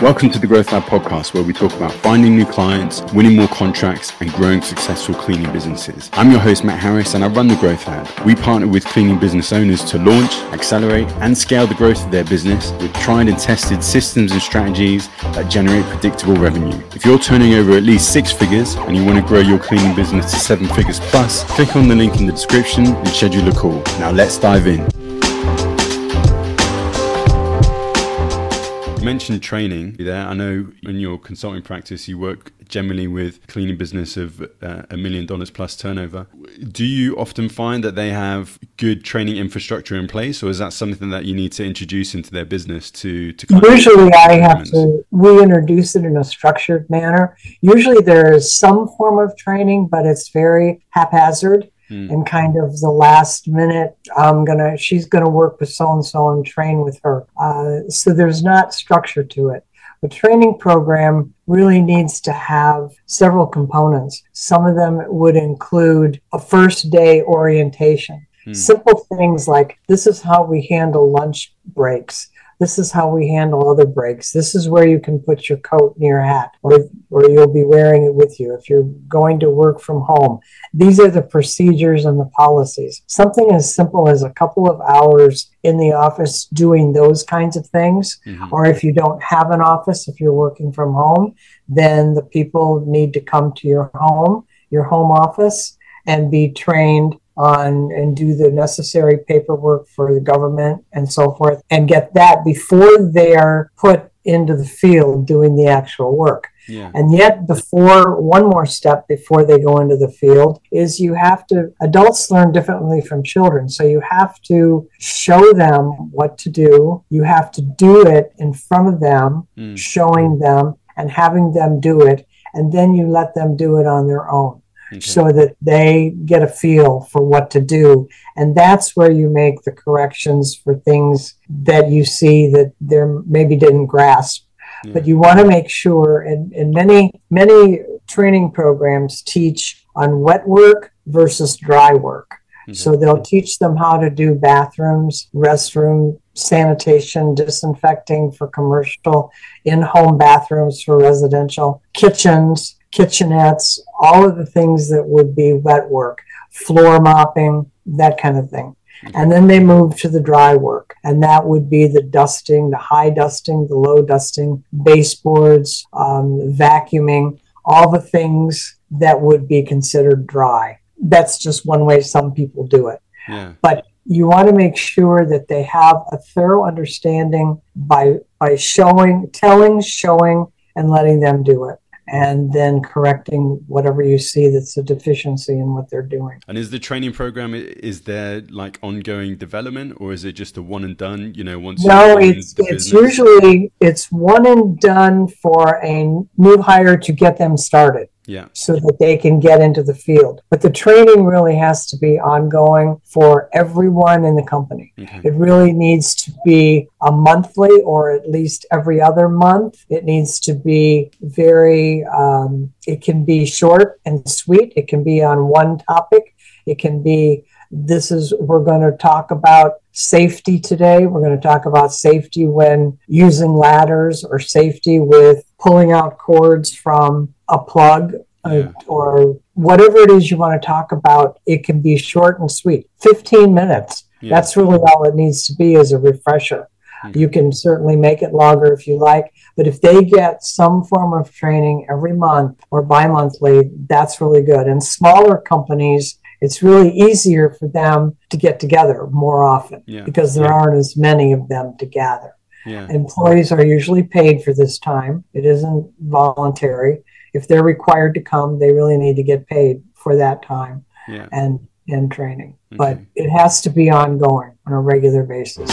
Welcome to the Growth Lab podcast, where we talk about finding new clients, winning more contracts, and growing successful cleaning businesses. I'm your host, Matt Harris, and I run the Growth Lab. We partner with cleaning business owners to launch, accelerate, and scale the growth of their business with tried and tested systems and strategies that generate predictable revenue. If you're turning over at least six figures and you want to grow your cleaning business to seven figures plus, click on the link in the description and schedule a call. Now, let's dive in. You mentioned training there. I know in your consulting practice you work generally with cleaning business of uh, a million dollars plus turnover. Do you often find that they have good training infrastructure in place, or is that something that you need to introduce into their business to? to Usually, I have to reintroduce it in a structured manner. Usually, there is some form of training, but it's very haphazard mm. and kind of the last minute i'm gonna she's gonna work with so and so and train with her. Uh, so there's not structure to it. The training program really needs to have several components. Some of them would include a first day orientation. Hmm. simple things like this is how we handle lunch breaks this is how we handle other breaks. This is where you can put your coat and your hat, or, or you'll be wearing it with you if you're going to work from home. These are the procedures and the policies. Something as simple as a couple of hours in the office doing those kinds of things, mm-hmm. or if you don't have an office, if you're working from home, then the people need to come to your home, your home office, and be trained on and do the necessary paperwork for the government and so forth and get that before they're put into the field doing the actual work. Yeah. And yet, before one more step before they go into the field is you have to, adults learn differently from children. So you have to show them what to do. You have to do it in front of them, mm. showing them and having them do it. And then you let them do it on their own okay. so that they get a feel for what to do. And that's where you make the corrections for things that you see that they maybe didn't grasp. Yeah. But you want to make sure, and, and many, many training programs teach on wet work versus dry work. Okay. So they'll teach them how to do bathrooms, restroom sanitation, disinfecting for commercial, in home bathrooms for residential, kitchens, kitchenettes, all of the things that would be wet work, floor mopping, that kind of thing. And then they move to the dry work, and that would be the dusting, the high dusting, the low dusting, baseboards, um, vacuuming, all the things that would be considered dry. That's just one way some people do it. Yeah. But you want to make sure that they have a thorough understanding by by showing, telling, showing, and letting them do it and then correcting whatever you see that's a deficiency in what they're doing. And is the training program is there like ongoing development or is it just a one and done, you know, once No, it's it's usually it's one and done for a new hire to get them started yeah. so that they can get into the field. But the training really has to be ongoing for everyone in the company. Okay. It really needs to be a monthly or at least every other month. It needs to be very, um, it can be short and sweet. It can be on one topic. It can be this is we're going to talk about safety today we're going to talk about safety when using ladders or safety with pulling out cords from a plug yeah. or whatever it is you want to talk about, it can be short and sweet. 15 minutes. Yeah. That's really all it needs to be as a refresher. Mm-hmm. You can certainly make it longer if you like, but if they get some form of training every month or bi monthly, that's really good. And smaller companies, it's really easier for them to get together more often yeah. because there aren't as many of them to gather. Yeah. Employees are usually paid for this time. It isn't voluntary. If they're required to come, they really need to get paid for that time yeah. and and training. Okay. But it has to be ongoing on a regular basis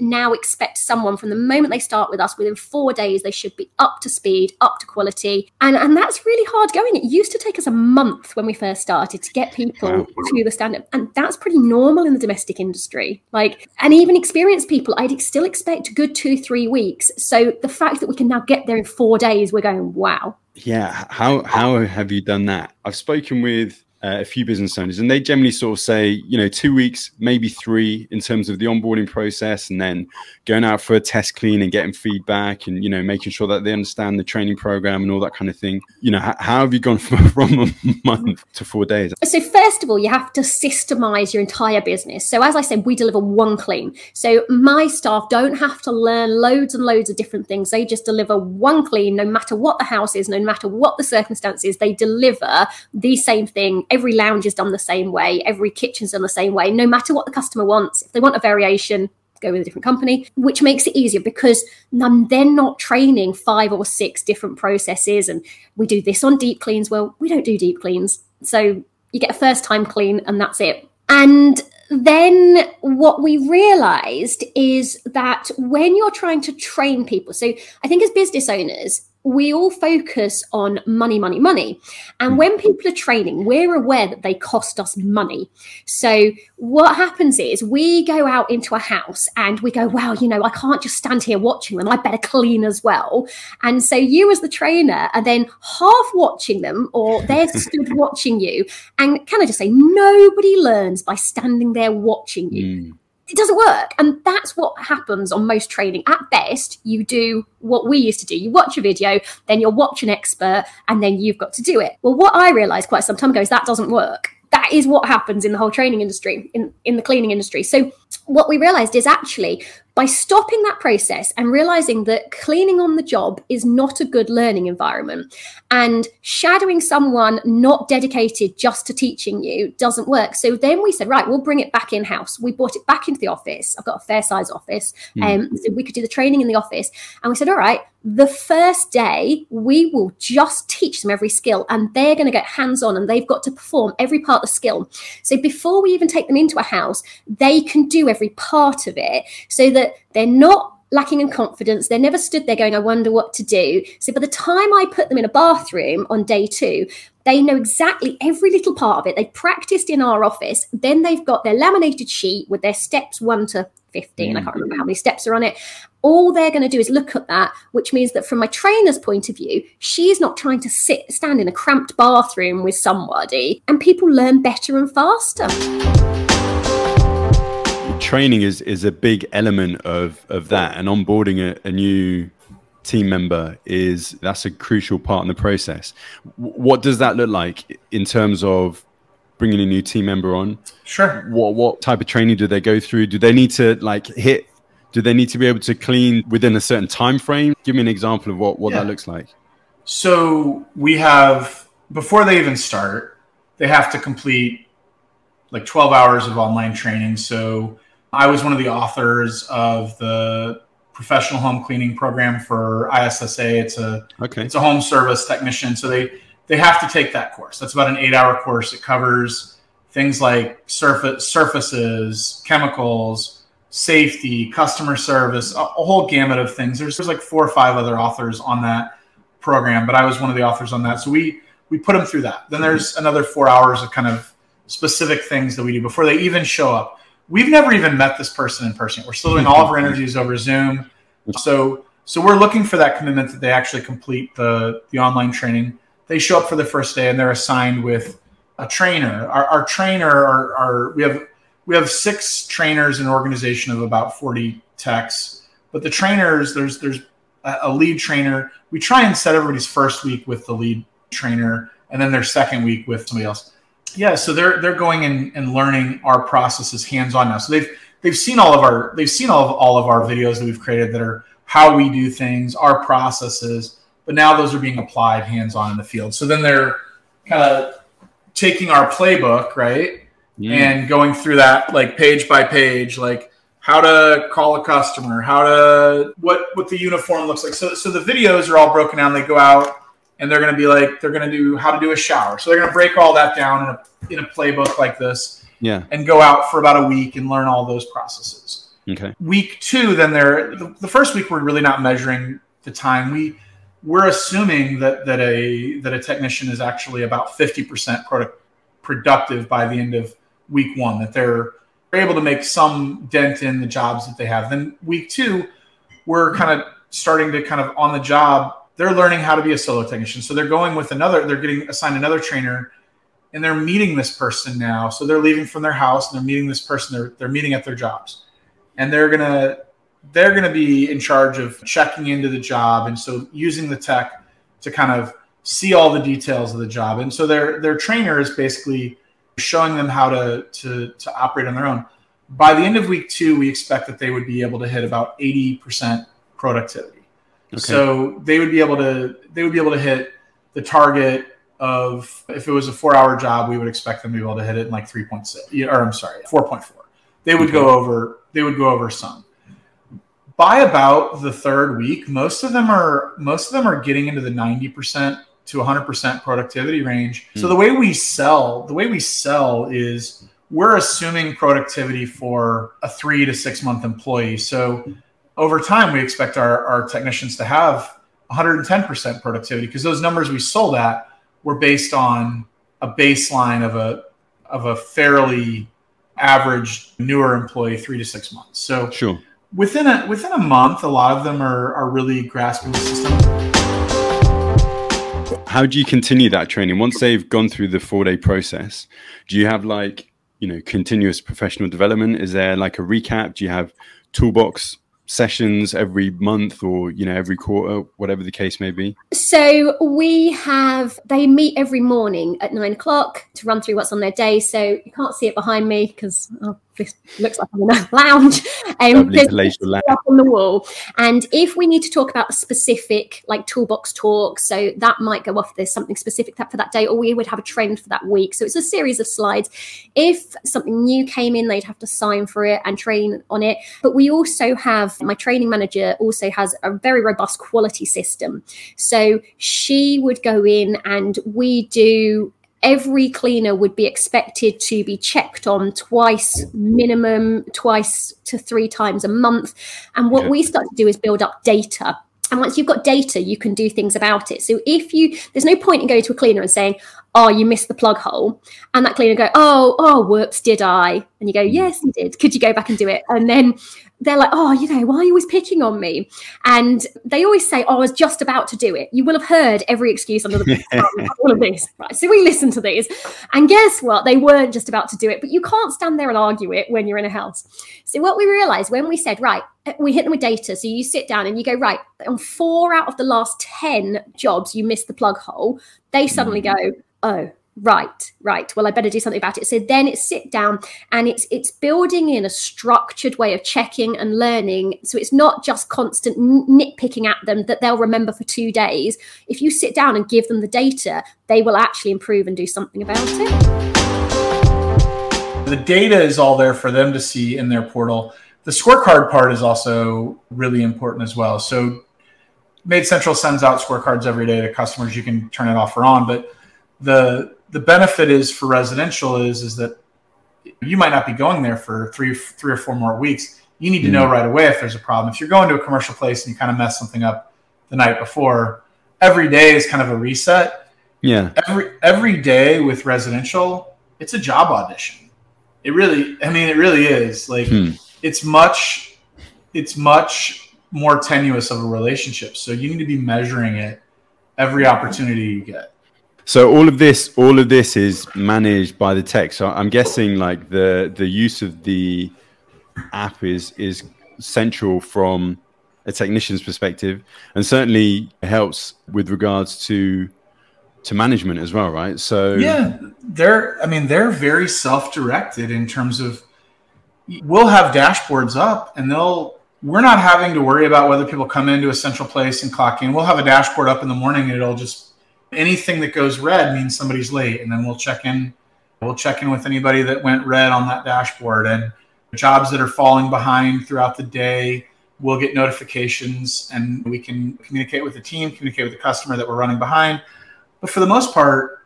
now expect someone from the moment they start with us within four days they should be up to speed up to quality. And and that's really hard going. It used to take us a month when we first started to get people wow. to the standard and that's pretty normal in the domestic industry. Like and even experienced people i'd still expect good two three weeks. So the fact that we can now get there in four days we're going wow. Yeah how how have you done that? I've spoken with uh, a few business owners, and they generally sort of say, you know, two weeks, maybe three, in terms of the onboarding process, and then going out for a test clean and getting feedback, and you know, making sure that they understand the training program and all that kind of thing. You know, how, how have you gone from, from a month to four days? So first of all, you have to systemize your entire business. So as I said, we deliver one clean. So my staff don't have to learn loads and loads of different things. They just deliver one clean, no matter what the house is, no matter what the circumstances. They deliver the same thing every lounge is done the same way, every kitchen's done the same way, no matter what the customer wants. If they want a variation, go with a different company, which makes it easier because I'm then not training five or six different processes. And we do this on deep cleans. Well, we don't do deep cleans. So you get a first time clean and that's it. And then what we realized is that when you're trying to train people, so I think as business owners, we all focus on money, money, money. And when people are training, we're aware that they cost us money. So what happens is we go out into a house and we go, wow, you know, I can't just stand here watching them. I better clean as well. And so you as the trainer are then half watching them or they're stood watching you. And can I just say, nobody learns by standing there watching you. Mm it doesn't work. And that's what happens on most training. At best, you do what we used to do. You watch a video, then you'll watch an expert, and then you've got to do it. Well, what I realized quite some time ago is that doesn't work. That is what happens in the whole training industry, in, in the cleaning industry. So what we realized is actually by stopping that process and realizing that cleaning on the job is not a good learning environment and shadowing someone not dedicated just to teaching you doesn't work. So then we said, right, we'll bring it back in house. We brought it back into the office. I've got a fair size office. Mm. Um, so we could do the training in the office. And we said, all right, the first day we will just teach them every skill and they're going to get hands on and they've got to perform every part of the skill. So before we even take them into a house, they can do every part of it so that they're not lacking in confidence. They're never stood there going, I wonder what to do. So by the time I put them in a bathroom on day two, they know exactly every little part of it. They practiced in our office. Then they've got their laminated sheet with their steps one to 15. Mm. I can't remember how many steps are on it. All they're going to do is look at that, which means that from my trainer's point of view, she's not trying to sit, stand in a cramped bathroom with somebody, and people learn better and faster training is is a big element of of that, and onboarding a, a new team member is that's a crucial part in the process. What does that look like in terms of bringing a new team member on? Sure. What what type of training do they go through? Do they need to like hit? Do they need to be able to clean within a certain time frame? Give me an example of what what yeah. that looks like. So we have before they even start, they have to complete like 12 hours of online training. So I was one of the authors of the professional home cleaning program for ISSA. It's a okay. it's a home service technician, so they they have to take that course. That's about an eight hour course. It covers things like surface surfaces, chemicals, safety, customer service, a, a whole gamut of things. There's there's like four or five other authors on that program, but I was one of the authors on that. So we we put them through that. Then there's another four hours of kind of specific things that we do before they even show up we've never even met this person in person. We're still doing all of our interviews over Zoom. So so we're looking for that commitment that they actually complete the the online training. They show up for the first day and they're assigned with a trainer. Our, our trainer, our, our we have we have six trainers in an organization of about 40 techs. But the trainers, there's there's a, a lead trainer. We try and set everybody's first week with the lead trainer and then their second week with somebody else yeah, so they're they're going and, and learning our processes hands on now. So they've they've seen all of our they've seen all of all of our videos that we've created that are how we do things, our processes, but now those are being applied hands on in the field. So then they're kind of taking our playbook, right? Yeah. And going through that like page by page, like how to call a customer, how to what what the uniform looks like. So so the videos are all broken down. They go out and they're going to be like they're going to do how to do a shower. So they're going to break all that down in a in a playbook like this. Yeah. And go out for about a week and learn all those processes. Okay. Week two, then they're the, the first week we're really not measuring the time. We we're assuming that that a that a technician is actually about fifty percent product productive by the end of week one. That they're able to make some dent in the jobs that they have. Then week two, we're kind of starting to kind of on the job they're learning how to be a solo technician. So they're going with another, they're getting assigned another trainer and they're meeting this person now. So they're leaving from their house and they're meeting this person. They're they're meeting at their jobs, and they're gonna they're gonna be in charge of checking into the job, and so using the tech to kind of see all the details of the job. And so their their trainer is basically showing them how to to to operate on their own. By the end of week two, we expect that they would be able to hit about eighty percent productivity. Okay. So they would be able to they would be able to hit the target of if it was a four hour job, we would expect them to be able to hit it in like 3.6 or I'm sorry, 4.4. They would okay. go over, they would go over some. By about the third week, most of them are most of them are getting into the 90% to 100% productivity range. Mm. So the way we sell, the way we sell is we're assuming productivity for a three to six month employee. So over time, we expect our, our technicians to have 110% productivity because those numbers we sold at were based on a baseline of a of a fairly average newer employee three to six months. So sure. within a within a month, a lot of them are are really grasping the system. How do you continue that training once they've gone through the four day process? Do you have like you know continuous professional development? Is there like a recap? Do you have toolbox sessions every month or you know every quarter whatever the case may be? So we have they meet every morning at nine o'clock to run through what's on their day. So you can't see it behind me because oh, this looks like I'm in a lounge. Um, there's up on the wall. And if we need to talk about a specific like toolbox talk, so that might go off. There's something specific that for that day, or we would have a trend for that week. So it's a series of slides. If something new came in, they'd have to sign for it and train on it. But we also have my training manager also has a very robust quality system. So she would go in and we do every cleaner would be expected to be checked on twice minimum twice to three times a month. And what we start to do is build up data. And once you've got data you can do things about it. So if you there's no point in going to a cleaner and saying oh you missed the plug hole. And that cleaner go oh oh whoops did i? And you go hmm. yes you did. Could you go back and do it? And then they're like, oh, you know, why are you always picking on me? And they always say, oh, I was just about to do it. You will have heard every excuse under the all of this. Right. So we listen to these. And guess what? They weren't just about to do it, but you can't stand there and argue it when you're in a house. So what we realized when we said, right, we hit them with data. So you sit down and you go, right, on four out of the last 10 jobs, you missed the plug hole. They suddenly mm. go, oh, right right. Well i better do something about it. So then it's sit down and it's it's building in a structured way of checking and learning. So it's not just constant nitpicking at them that they'll remember for two days. If you sit down and give them the data they will actually improve and do something about it. The data is all there for them to see in their portal. The scorecard part is also really important as well. So MaidCentral sends out scorecards every day to customers. You can turn it off or on but the the benefit is for residential is is that you might not be going there for three three or four more weeks. You need to know mm-hmm. right away if there's a problem. If you're going to a commercial place and you kind of mess something up the night before, every day is kind of a reset. Yeah. Every every day with residential, it's a job audition. It really, I mean, it really is. Like hmm. it's much, it's much more tenuous of a relationship. So you need to be measuring it every opportunity you get. So all of this, all of this is managed by the tech. So I'm guessing like the the use of the app is is central from a technician's perspective, and certainly helps with regards to to management as well, right? So yeah, they're I mean they're very self directed in terms of we'll have dashboards up and they'll we're not having to worry about whether people come into a central place and clock in. We'll have a dashboard up in the morning and it'll just anything that goes red means somebody's late. And then we'll check in we'll check in with anybody that went red on that dashboard. And jobs that are falling behind throughout the day we'll get notifications and we can communicate with the team communicate with the customer that we're running behind. But for the most part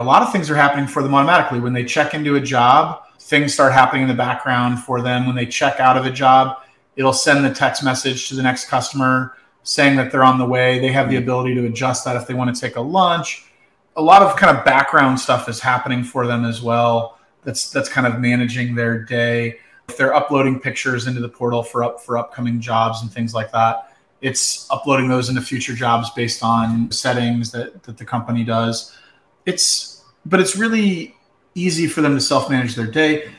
a lot of things are happening for them automatically. When they check into a job things start happening in the background for them. When they check out of a job it'll send the text message to the next customer saying that they're on the way. They have the mm-hmm. ability to adjust that if they want to take a lunch. A lot of kind of background stuff is happening for them as well. That's that's kind of managing their day. If they're uploading pictures into the portal for up for upcoming jobs and things like that, it's uploading those into future jobs based on settings that, that the company does. It's but it's really easy for them to self manage their day.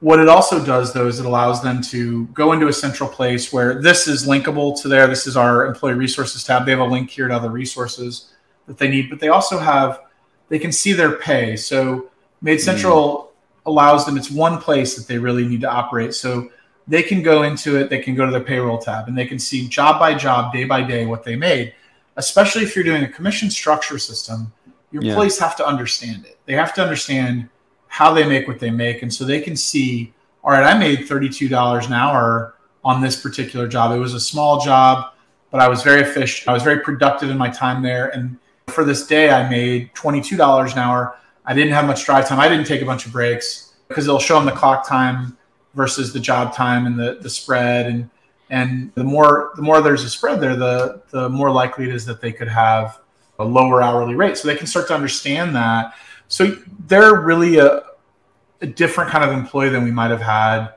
What it also does, though, is it allows them to go into a central place where this is linkable to there. This is our employee resources tab. They have a link here to other resources that they need, but they also have, they can see their pay. So MaidCentral mm. allows them, it's one place that they really need to operate. So they can go into it, they can go to their payroll tab, and they can see job by job, day by day, what they made. Especially if you're doing a commission structure system, your yeah. employees have to understand it. They have to understand how they make what they make. And so they can see, all right, I made $32 an hour on this particular job. It was a small job, but I was very efficient. I was very productive in my time there. And for this day, I made $22 an hour. I didn't have much drive time. I didn't take a bunch of breaks because it'll show them the clock time versus the job time and the, the spread. And, and the more, the more there's a spread there, the, the more likely it is that they could have a lower hourly rate. So they can start to understand that. So they're really a, a different kind of employee than we might have had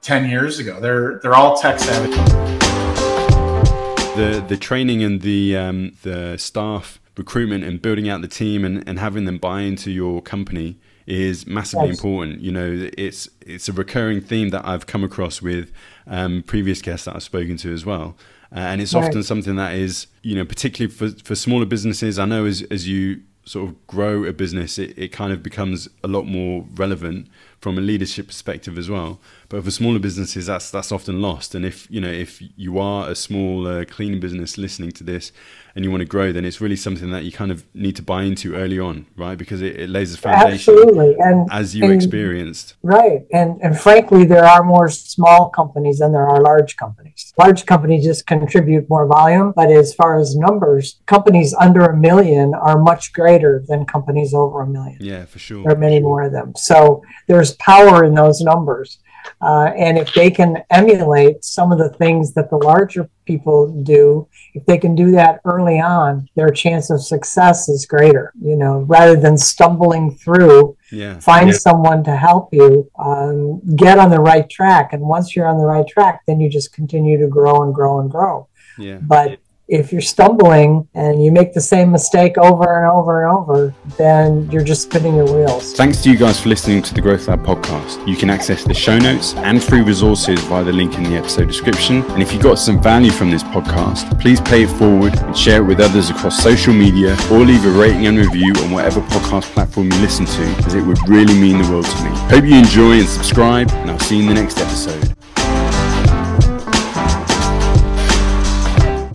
10 years ago. They're, they're all tech savvy. The, the training and the, um, the staff recruitment and building out the team and, and having them buy into your company is massively yes. important. You know, it's it's a recurring theme that I've come across with um, previous guests that I've spoken to as well, uh, and it's right. often something that is you know particularly for for smaller businesses. I know as as you sort of grow a business, it, it kind of becomes a lot more relevant from a leadership perspective as well. But for smaller businesses, that's that's often lost. And if you know if you are a small uh, cleaning business listening to this and you want to grow, then it's really something that you kind of need to buy into early on, right? Because it, it lays the foundation Absolutely. And, as you and, experienced. Right. And and frankly, there are more small companies than there are large companies. Large companies just contribute more volume, but as far as numbers, companies under a million are much greater than companies over a million. Yeah, for sure. There are many more of them. So there's power in those numbers. Uh, and if they can emulate some of the things that the larger people do, if they can do that early on, their chance of success is greater. You know, rather than stumbling through, yeah. find yeah. someone to help you um, get on the right track. And once you're on the right track, then you just continue to grow and grow and grow. Yeah. But if you're stumbling and you make the same mistake over and over and over, then you're just spinning your wheels. Thanks to you guys for listening to the Growth Lab podcast. You can access the show notes and free resources via the link in the episode description. And if you got some value from this podcast, please pay it forward and share it with others across social media or leave a rating and review on whatever podcast platform you listen to, as it would really mean the world to me. Hope you enjoy and subscribe, and I'll see you in the next episode.